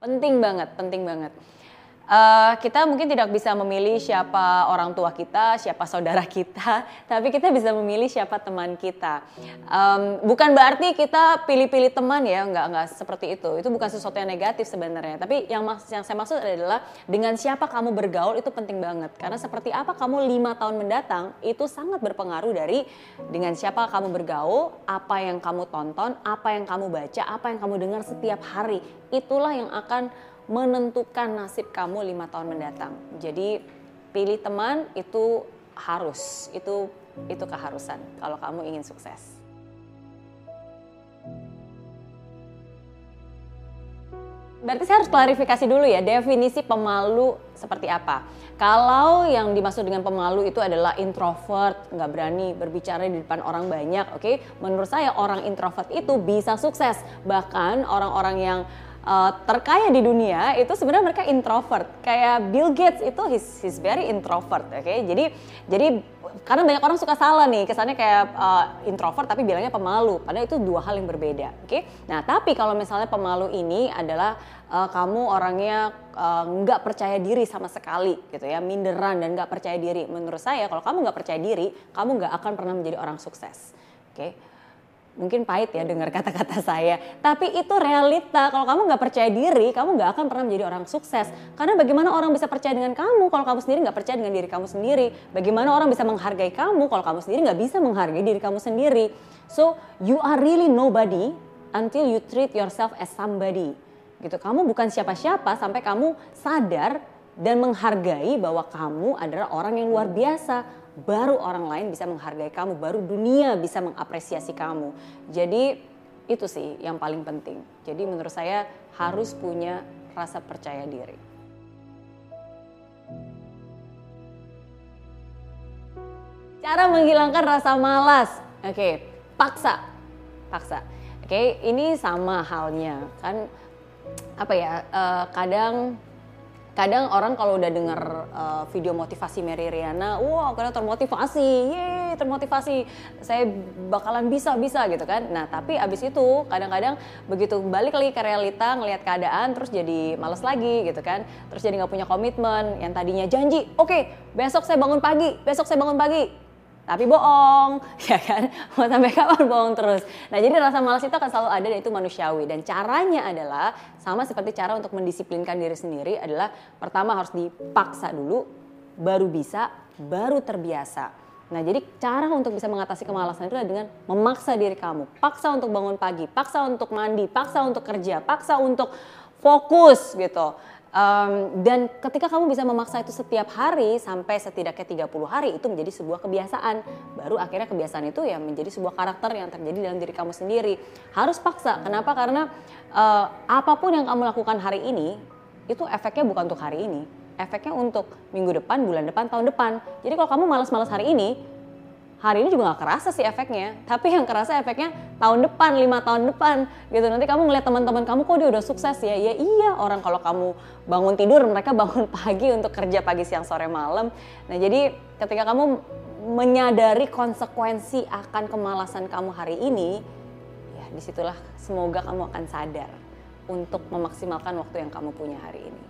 Penting banget, penting banget. Uh, kita mungkin tidak bisa memilih siapa orang tua kita, siapa saudara kita, tapi kita bisa memilih siapa teman kita. Um, bukan berarti kita pilih-pilih teman ya, nggak nggak seperti itu. Itu bukan sesuatu yang negatif sebenarnya. Tapi yang mas, yang saya maksud adalah dengan siapa kamu bergaul itu penting banget. Karena seperti apa kamu lima tahun mendatang itu sangat berpengaruh dari dengan siapa kamu bergaul, apa yang kamu tonton, apa yang kamu baca, apa yang kamu dengar setiap hari itulah yang akan menentukan nasib kamu lima tahun mendatang. Jadi pilih teman itu harus, itu itu keharusan kalau kamu ingin sukses. Berarti saya harus klarifikasi dulu ya definisi pemalu seperti apa. Kalau yang dimaksud dengan pemalu itu adalah introvert, nggak berani berbicara di depan orang banyak, oke? Okay? Menurut saya orang introvert itu bisa sukses. Bahkan orang-orang yang uh, terkaya di dunia itu sebenarnya mereka introvert. Kayak Bill Gates itu he's, he's very introvert, oke? Okay? Jadi jadi karena banyak orang suka salah nih kesannya kayak uh, introvert tapi bilangnya pemalu. Padahal itu dua hal yang berbeda, oke? Okay? Nah tapi kalau misalnya pemalu ini adalah uh, kamu orangnya nggak uh, percaya diri sama sekali gitu ya, minderan dan nggak percaya diri. Menurut saya kalau kamu nggak percaya diri, kamu nggak akan pernah menjadi orang sukses, oke? Okay? Mungkin pahit ya dengar kata-kata saya. Tapi itu realita. Kalau kamu nggak percaya diri, kamu nggak akan pernah menjadi orang sukses. Karena bagaimana orang bisa percaya dengan kamu kalau kamu sendiri nggak percaya dengan diri kamu sendiri? Bagaimana orang bisa menghargai kamu kalau kamu sendiri nggak bisa menghargai diri kamu sendiri? So you are really nobody until you treat yourself as somebody. Gitu. Kamu bukan siapa-siapa sampai kamu sadar dan menghargai bahwa kamu adalah orang yang luar biasa baru orang lain bisa menghargai kamu, baru dunia bisa mengapresiasi kamu. Jadi itu sih yang paling penting. Jadi menurut saya harus punya rasa percaya diri. Cara menghilangkan rasa malas. Oke, okay, paksa. Paksa. Oke, okay, ini sama halnya. Kan apa ya? Uh, kadang kadang orang kalau udah denger uh, video motivasi Mary Riana, wow karena termotivasi, ye termotivasi, saya bakalan bisa bisa gitu kan. Nah tapi abis itu kadang-kadang begitu balik lagi ke realita, ngelihat keadaan, terus jadi males lagi gitu kan, terus jadi nggak punya komitmen, yang tadinya janji, oke okay, besok saya bangun pagi, besok saya bangun pagi, tapi bohong, ya kan? Mau sampai kapan bohong terus? Nah, jadi rasa malas itu akan selalu ada dan itu manusiawi. Dan caranya adalah sama seperti cara untuk mendisiplinkan diri sendiri adalah pertama harus dipaksa dulu, baru bisa, baru terbiasa. Nah, jadi cara untuk bisa mengatasi kemalasan itu adalah dengan memaksa diri kamu. Paksa untuk bangun pagi, paksa untuk mandi, paksa untuk kerja, paksa untuk fokus gitu. Um, dan ketika kamu bisa memaksa itu setiap hari sampai setidaknya 30 hari itu menjadi sebuah kebiasaan. Baru akhirnya kebiasaan itu ya menjadi sebuah karakter yang terjadi dalam diri kamu sendiri. Harus paksa. Kenapa? Karena uh, apa pun yang kamu lakukan hari ini itu efeknya bukan untuk hari ini. Efeknya untuk minggu depan, bulan depan, tahun depan. Jadi kalau kamu malas-malas hari ini, hari ini juga gak kerasa sih efeknya. Tapi yang kerasa efeknya tahun depan, lima tahun depan gitu. Nanti kamu ngeliat teman-teman kamu kok dia udah sukses ya. Ya iya orang kalau kamu bangun tidur mereka bangun pagi untuk kerja pagi siang sore malam. Nah jadi ketika kamu menyadari konsekuensi akan kemalasan kamu hari ini, ya di situlah semoga kamu akan sadar untuk memaksimalkan waktu yang kamu punya hari ini.